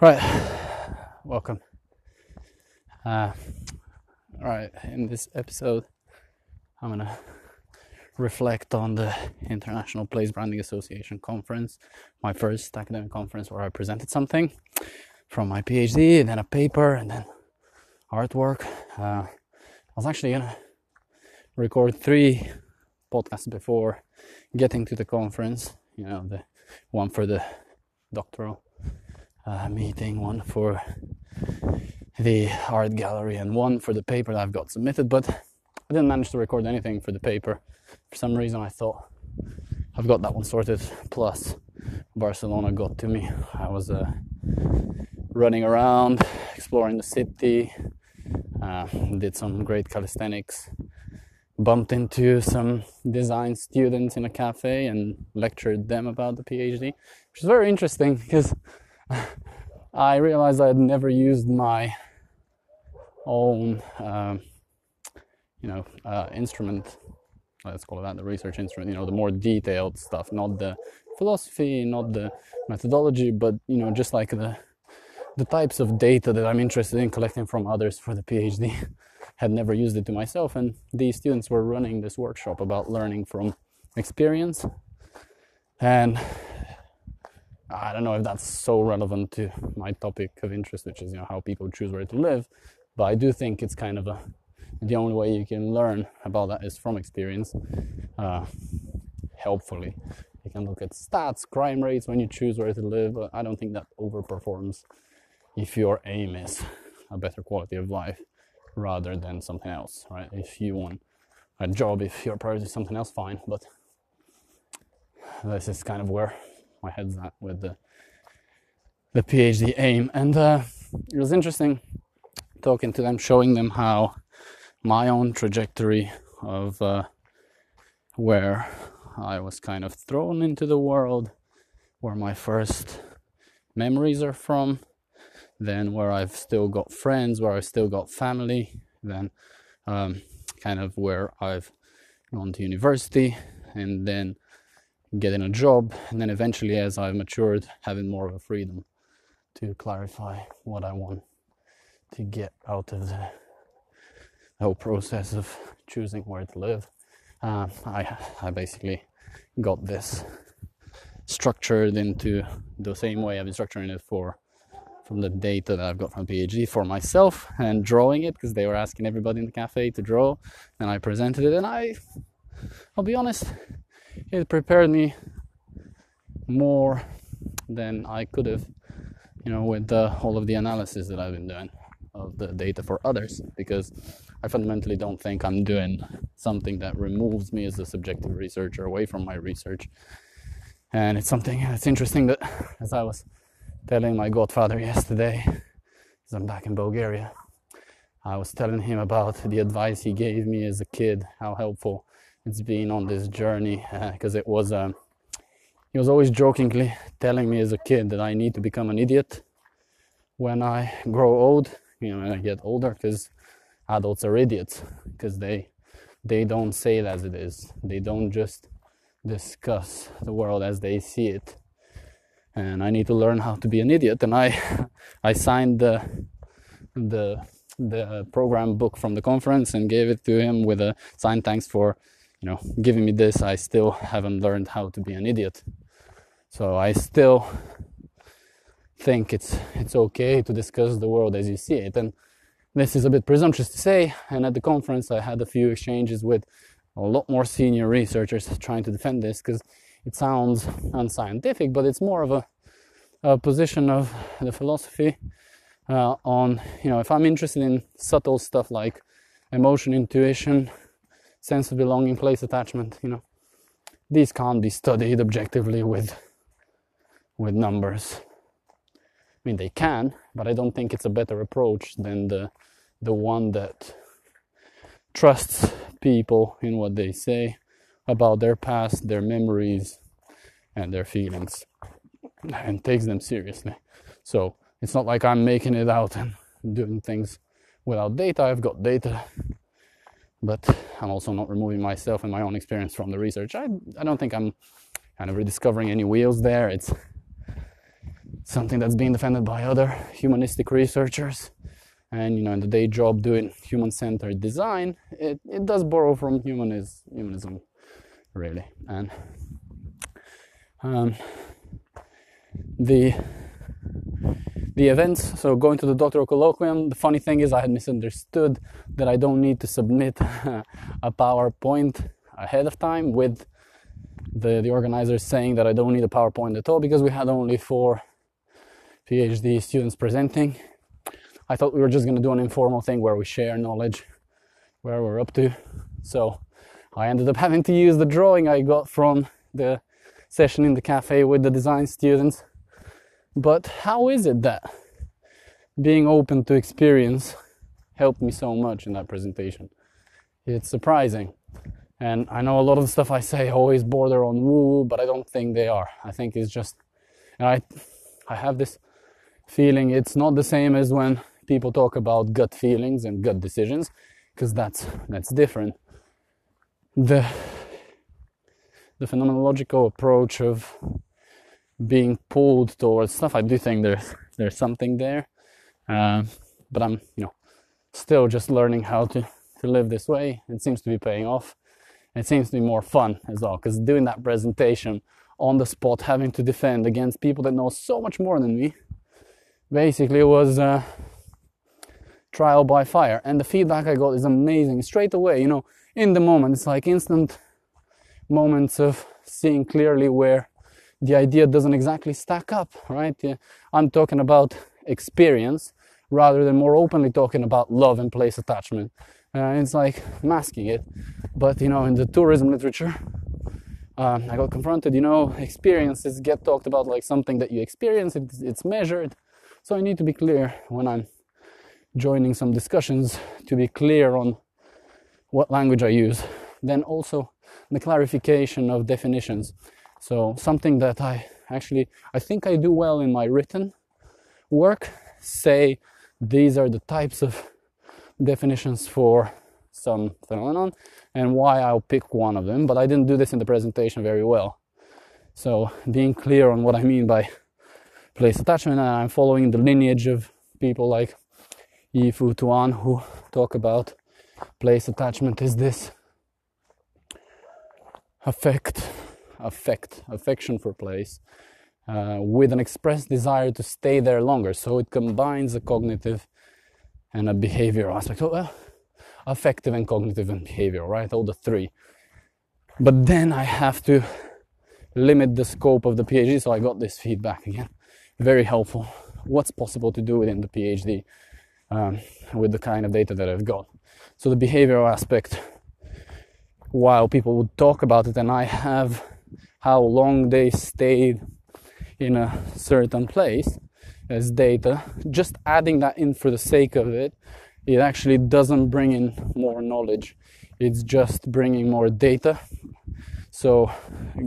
Right, welcome. Uh, right, in this episode, I'm gonna reflect on the International Place Branding Association conference, my first academic conference where I presented something from my PhD, and then a paper, and then artwork. Uh, I was actually gonna record three podcasts before getting to the conference. You know, the one for the doctoral uh, meeting, one for the art gallery, and one for the paper that I've got submitted. But I didn't manage to record anything for the paper. For some reason, I thought I've got that one sorted. Plus, Barcelona got to me. I was uh, running around, exploring the city, uh, did some great calisthenics, bumped into some design students in a cafe and lectured them about the PhD, which is very interesting because I realized I had never used my own, um, you know, uh, instrument. Let's call it that, the research instrument. You know, the more detailed stuff, not the philosophy, not the methodology, but you know, just like the the types of data that I'm interested in collecting from others for the PhD. had never used it to myself, and these students were running this workshop about learning from experience, and I don't know if that's so relevant to my topic of interest, which is you know how people choose where to live, but I do think it's kind of a the only way you can learn about that is from experience. Uh, helpfully, you can look at stats, crime rates when you choose where to live. But I don't think that overperforms if your aim is a better quality of life rather than something else, right? If you want a job, if your priority is something else, fine. But this is kind of where my head's at with the the PhD aim, and uh, it was interesting talking to them, showing them how my own trajectory of uh, where I was kind of thrown into the world, where my first memories are from, then where I've still got friends, where I've still got family, then um, kind of where I've gone to university, and then getting a job, and then eventually, as I've matured, having more of a freedom to clarify what I want to get out of the whole process of choosing where to live. Uh, I, I basically got this structured into the same way I've been structuring it for from the data that I've got from PhD for myself and drawing it because they were asking everybody in the cafe to draw and I presented it and I I'll be honest it prepared me more than I could have, you know, with uh, all of the analysis that I've been doing of the data for others, because I fundamentally don't think I'm doing something that removes me as a subjective researcher away from my research. And it's something that's interesting that, as I was telling my godfather yesterday, because I'm back in Bulgaria, I was telling him about the advice he gave me as a kid, how helpful it's been on this journey because uh, it was um, he was always jokingly telling me as a kid that I need to become an idiot when I grow old, you know, when I get older, because adults are idiots because they they don't say it as it is. They don't just discuss the world as they see it. And I need to learn how to be an idiot. And I I signed the the the program book from the conference and gave it to him with a sign thanks for you know, giving me this, I still haven't learned how to be an idiot. So I still think it's it's okay to discuss the world as you see it. And this is a bit presumptuous to say. And at the conference, I had a few exchanges with a lot more senior researchers trying to defend this because it sounds unscientific, but it's more of a, a position of the philosophy uh, on, you know, if I'm interested in subtle stuff like emotion, intuition, sense of belonging, place attachment, you know. These can't be studied objectively with with numbers. I mean they can, but I don't think it's a better approach than the the one that trusts people in what they say about their past, their memories, and their feelings, and takes them seriously. So it's not like I'm making it out and doing things without data. I've got data but I'm also not removing myself and my own experience from the research. I, I don't think I'm kind of rediscovering any wheels there. It's something that's being defended by other humanistic researchers. And you know, in the day job doing human-centered design, it, it does borrow from humanism, humanism really. And um, the the events. So going to the doctoral colloquium. The funny thing is, I had misunderstood that I don't need to submit a PowerPoint ahead of time with the the organizers saying that I don't need a PowerPoint at all because we had only four PhD students presenting. I thought we were just going to do an informal thing where we share knowledge, where we're up to. So I ended up having to use the drawing I got from the session in the cafe with the design students. But how is it that being open to experience helped me so much in that presentation? It's surprising. And I know a lot of the stuff I say always border on woo, but I don't think they are. I think it's just, I, I have this feeling it's not the same as when people talk about gut feelings and gut decisions, because that's that's different. The the phenomenological approach of being pulled towards stuff. I do think there's there's something there, uh, but I'm you know still just learning how to to live this way. It seems to be paying off. It seems to be more fun as well because doing that presentation on the spot, having to defend against people that know so much more than me, basically was uh, trial by fire. And the feedback I got is amazing straight away. You know, in the moment, it's like instant moments of seeing clearly where the idea doesn't exactly stack up, right? I'm talking about experience rather than more openly talking about love and place attachment. Uh, it's like masking it. But you know, in the tourism literature, uh, I got confronted. You know, experiences get talked about like something that you experience. It's, it's measured. So I need to be clear when I'm joining some discussions to be clear on what language I use. Then also the clarification of definitions. So something that I actually I think I do well in my written work say these are the types of definitions for some phenomenon and why I'll pick one of them, but I didn't do this in the presentation very well. So being clear on what I mean by place attachment, and I'm following the lineage of people like Yi-Fu Tuan who talk about place attachment is this affect, affect, affection for place, uh, with an expressed desire to stay there longer. So it combines a cognitive and a behavioral aspect. Uh, affective and cognitive and behavioral, right? All the three. But then I have to limit the scope of the PhD. So I got this feedback again. Very helpful. What's possible to do within the PhD um, with the kind of data that I've got. So the behavioral aspect while people would talk about it and I have how long they stayed in a certain place as data, just adding that in for the sake of it, it actually doesn't bring in more knowledge. It's just bringing more data. So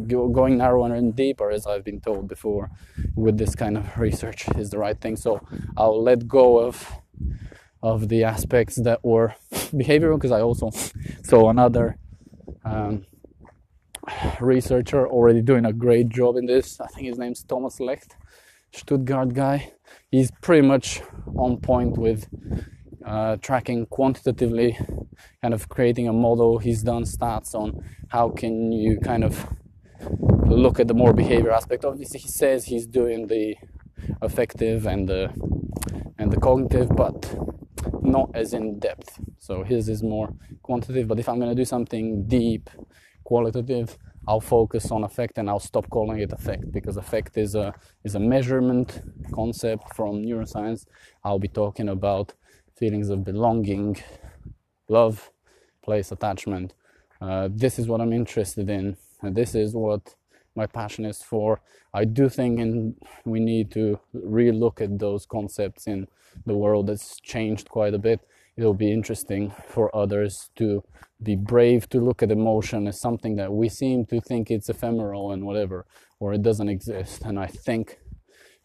going narrower and deeper, as I've been told before, with this kind of research is the right thing. So I'll let go of of the aspects that were behavioral because I also saw another um, researcher already doing a great job in this. I think his name's Thomas Lecht, Stuttgart guy. He's pretty much on point with uh, tracking quantitatively, kind of creating a model. He's done stats on how can you kind of look at the more behavior aspect. Obviously, he says he's doing the affective and the and the cognitive, but not as in depth. So his is more quantitative, but if I'm to do something deep, qualitative, I'll focus on affect and I'll stop calling it affect because affect is a is a measurement concept from neuroscience. I'll be talking about feelings of belonging, love, place attachment. Uh, this is what I'm interested in, and this is what my passion is for. I do think in, we need to relook at those concepts in the world that's changed quite a bit. It'll be interesting for others to be brave to look at emotion as something that we seem to think it's ephemeral and whatever, or it doesn't exist. And I think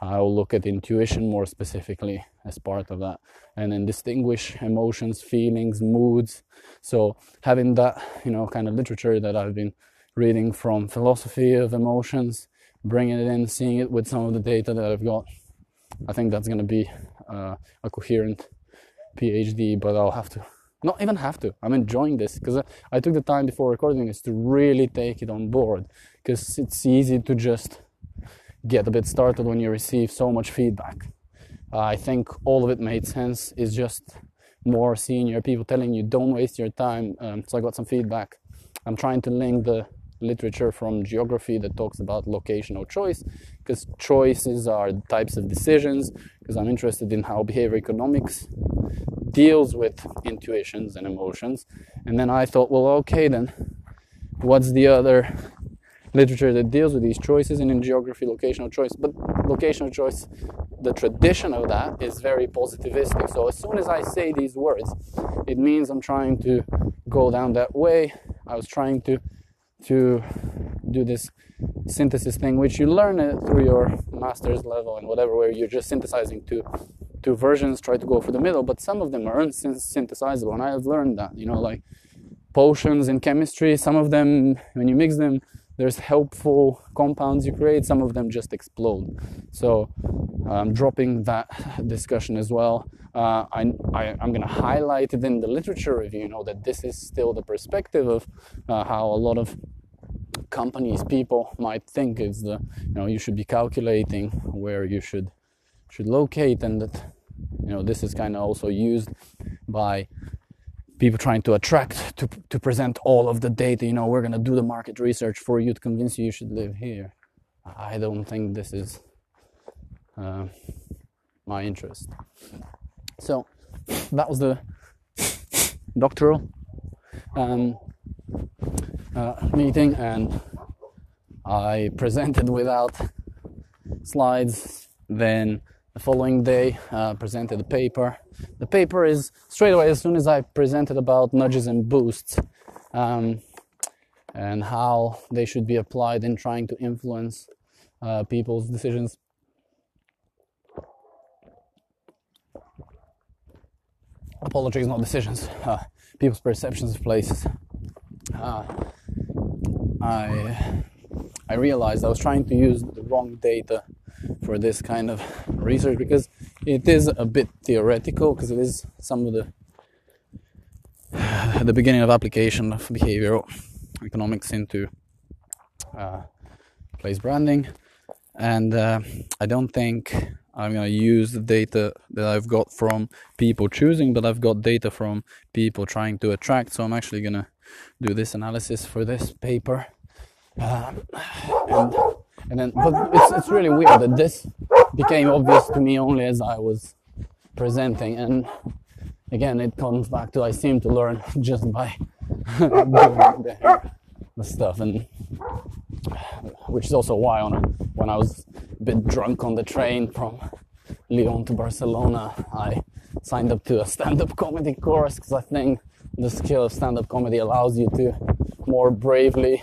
I'll look at intuition more specifically as part of that and then distinguish emotions, feelings, moods. So having that, you know, kind of literature that I've been reading from philosophy of emotions, bringing it in, seeing it with some of the data that I've got I think that's going to be uh, a coherent PhD, but I'll have to not even have to. I'm enjoying this because I, took the time before recording this to really take it on board because it's easy to just get a bit started when you receive so much feedback. Uh, I think all of it made sense. It's just more senior people telling you don't waste your time. Um, so I got some feedback. I'm trying to link the literature from geography that talks about locational choice because choices are types of decisions because I'm interested in how behavior economics deals with intuitions and emotions. And then I thought well okay then what's the other literature that deals with these choices? And in geography locational choice. But locational choice the tradition of that is very positivistic. So as soon as I say these words it means I'm trying to go down that way. I was trying to to do this synthesis thing, which you learn through your master's level and whatever, where you're just synthesizing two two versions, try to go for the middle. But some of them are unsynthesizable, and I have learned that. You know, like potions in chemistry, some of them when you mix them, there's helpful compounds you create. Some of them just explode. So I'm dropping that discussion as well. Uh, I, am going to highlight it in the literature review, you know, that this is still the perspective of uh, how a lot of companies, people might think it's the, you know, you should be calculating where you should should locate, and that, you know, this is kind of also used by people trying to attract to to present all of the data. You know, we're going to do the market research for you to convince you you should live here. I don't think this is uh, my interest. So that was the doctoral um, uh, meeting, and I presented without slides. Then the following day, uh, presented a paper. The paper is straight away as soon as I presented about nudges and boosts. Um, and how they should be applied in trying to influence uh, people's decisions apologies, not decisions, uh, people's perceptions of places. Uh, I I realized I was trying to use the wrong data for this kind of research because it is a bit theoretical because it is some of the the beginning of application of behavioral economics into uh, place branding, and uh, I don't think I'm to use the data that I've got from people choosing, but I've got data from people trying to attract. So I'm actually to do this analysis for this paper. Uh, and, and then, but it's, it's really weird that this became obvious to me only as I was presenting. And again, it comes back to I seem to learn just by doing the, the stuff. And which is also why on when I was a bit drunk on the train from Lyon to Barcelona, I signed up to a stand-up comedy course because I think the skill of stand-up comedy allows you to more bravely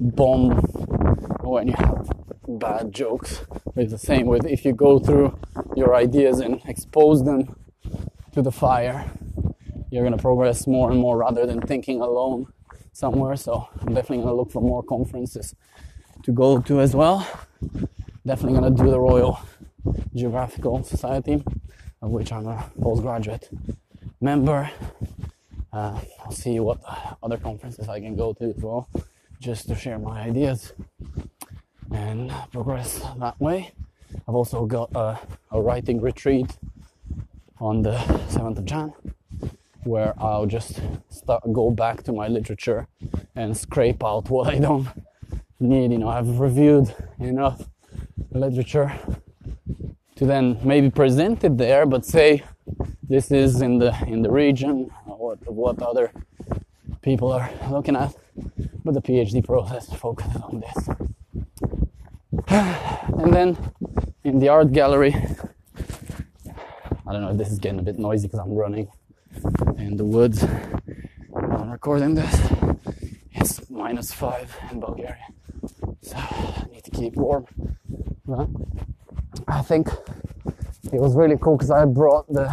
bomb when you have bad jokes. It's the same with if you go through your ideas and expose them to the fire, you're gonna progress more and more rather than thinking alone somewhere. So I'm definitely gonna look for more conferences to go to as well. Definitely gonna do the Royal Geographical Society, of which I'm a postgraduate member. Uh, I'll see what other conferences I can go to as well, just to share my ideas and progress that way. I've also got a, a writing retreat on the 7th of Jan where I'll just start go back to my literature and scrape out what I don't need. You know, I've reviewed enough literature to then maybe present it there, but say this is in the in the region what what other people are looking at. But the PhD process focuses on this. And then in the art gallery, I don't know if this is getting a bit noisy because I'm running in the woods. I'm recording this. It's minus five in Bulgaria, so I need to keep warm. But I think it was really cool because I brought the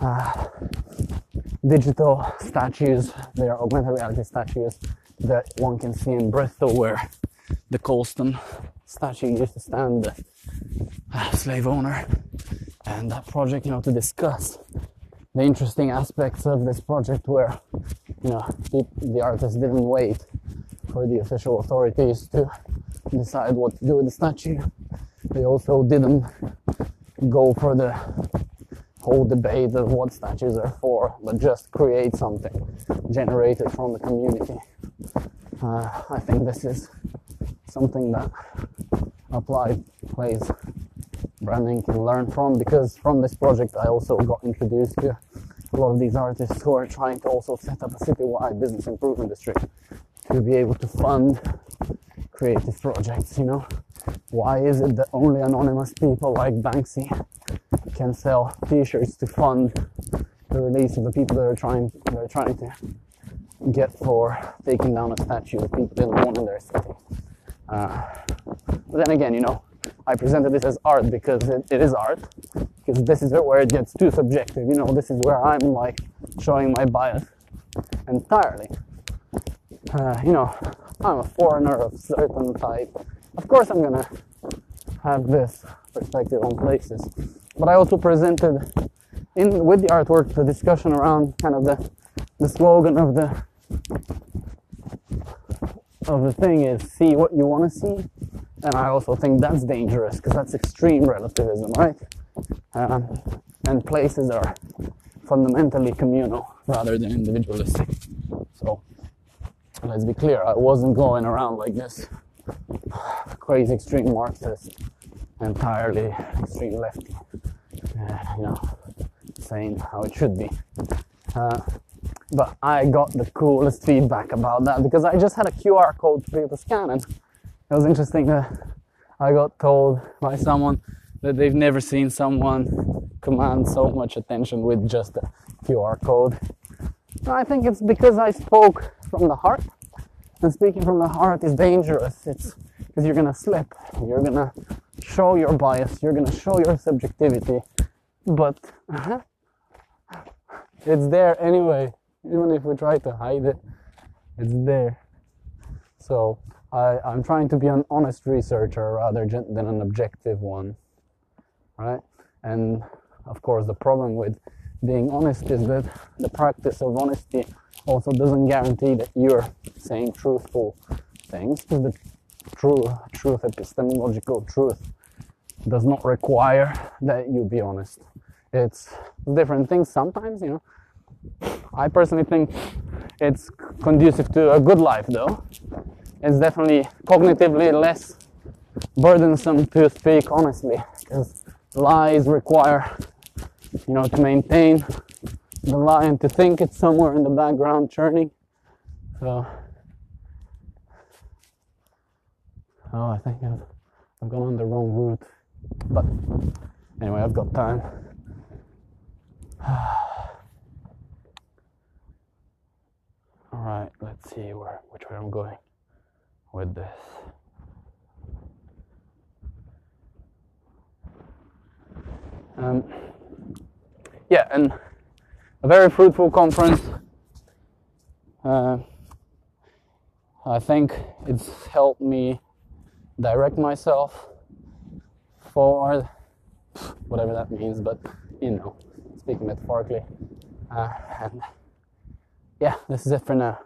uh, digital statues, they are augmented reality statues that one can see in Bristol, where the Colston statue used to stand the uh, slave owner and that project, you know, to discuss the interesting aspects of this project where, you know, the, the artist didn't wait for the official authorities to decide what to do with the statue. They also didn't go for the whole debate of what statues are for, but just create something generated from the community. Uh, I think this is something that applied place branding can learn from because from this project I also got introduced to a lot of these artists who are trying to also set up a citywide business improvement district to be able to fund creative projects, you know. Why is it that only anonymous people like Banksy can sell t-shirts to fund the release of the people that are trying that are trying to get for taking down a statue that people want in their city? Uh, but then again, you know, I presented this as art because it, it is art. Because this is where it gets too subjective. You know, this is where I'm like showing my bias entirely. Uh, you know, I'm a foreigner of certain type. Of course, I'm gonna have this perspective on places, but I also presented in with the artwork the discussion around kind of the the slogan of the of the thing is see what you want to see and I also think that's dangerous because that's extreme relativism, right? Um, and places are fundamentally communal rather than individualistic. So let's be clear, I wasn't going around like this crazy extreme Marxist, entirely extreme lefty, uh, you know, saying how it should be. Uh, but I got the coolest feedback about that because I just had a QR code for you to scan and it was interesting that I got told by someone that they've never seen someone command so much attention with just a QR code. I think it's because I spoke from the heart, and speaking from the heart is dangerous. It's because you're gonna slip, you're gonna show your bias, you're gonna show your subjectivity, but it's there anyway. Even if we try to hide it, it's there. So I, I'm trying to be an honest researcher rather than an objective one, right? And of course, the problem with being honest is that the practice of honesty also doesn't guarantee that you're saying truthful things. The true truth, epistemological truth, does not require that you be honest. It's different things sometimes, you know. I personally think it's conducive to a good life, though it's definitely cognitively less burdensome to speak honestly because lies require you know to maintain the lie and to think it's somewhere in the background churning so oh i think i've, I've gone on the wrong route but anyway i've got time all right let's see where which way i'm going with this. Um, yeah, and a very fruitful conference. Uh, I think it's helped me direct myself for whatever that means, but you know, speaking metaphorically. Uh, and yeah, this is it for now.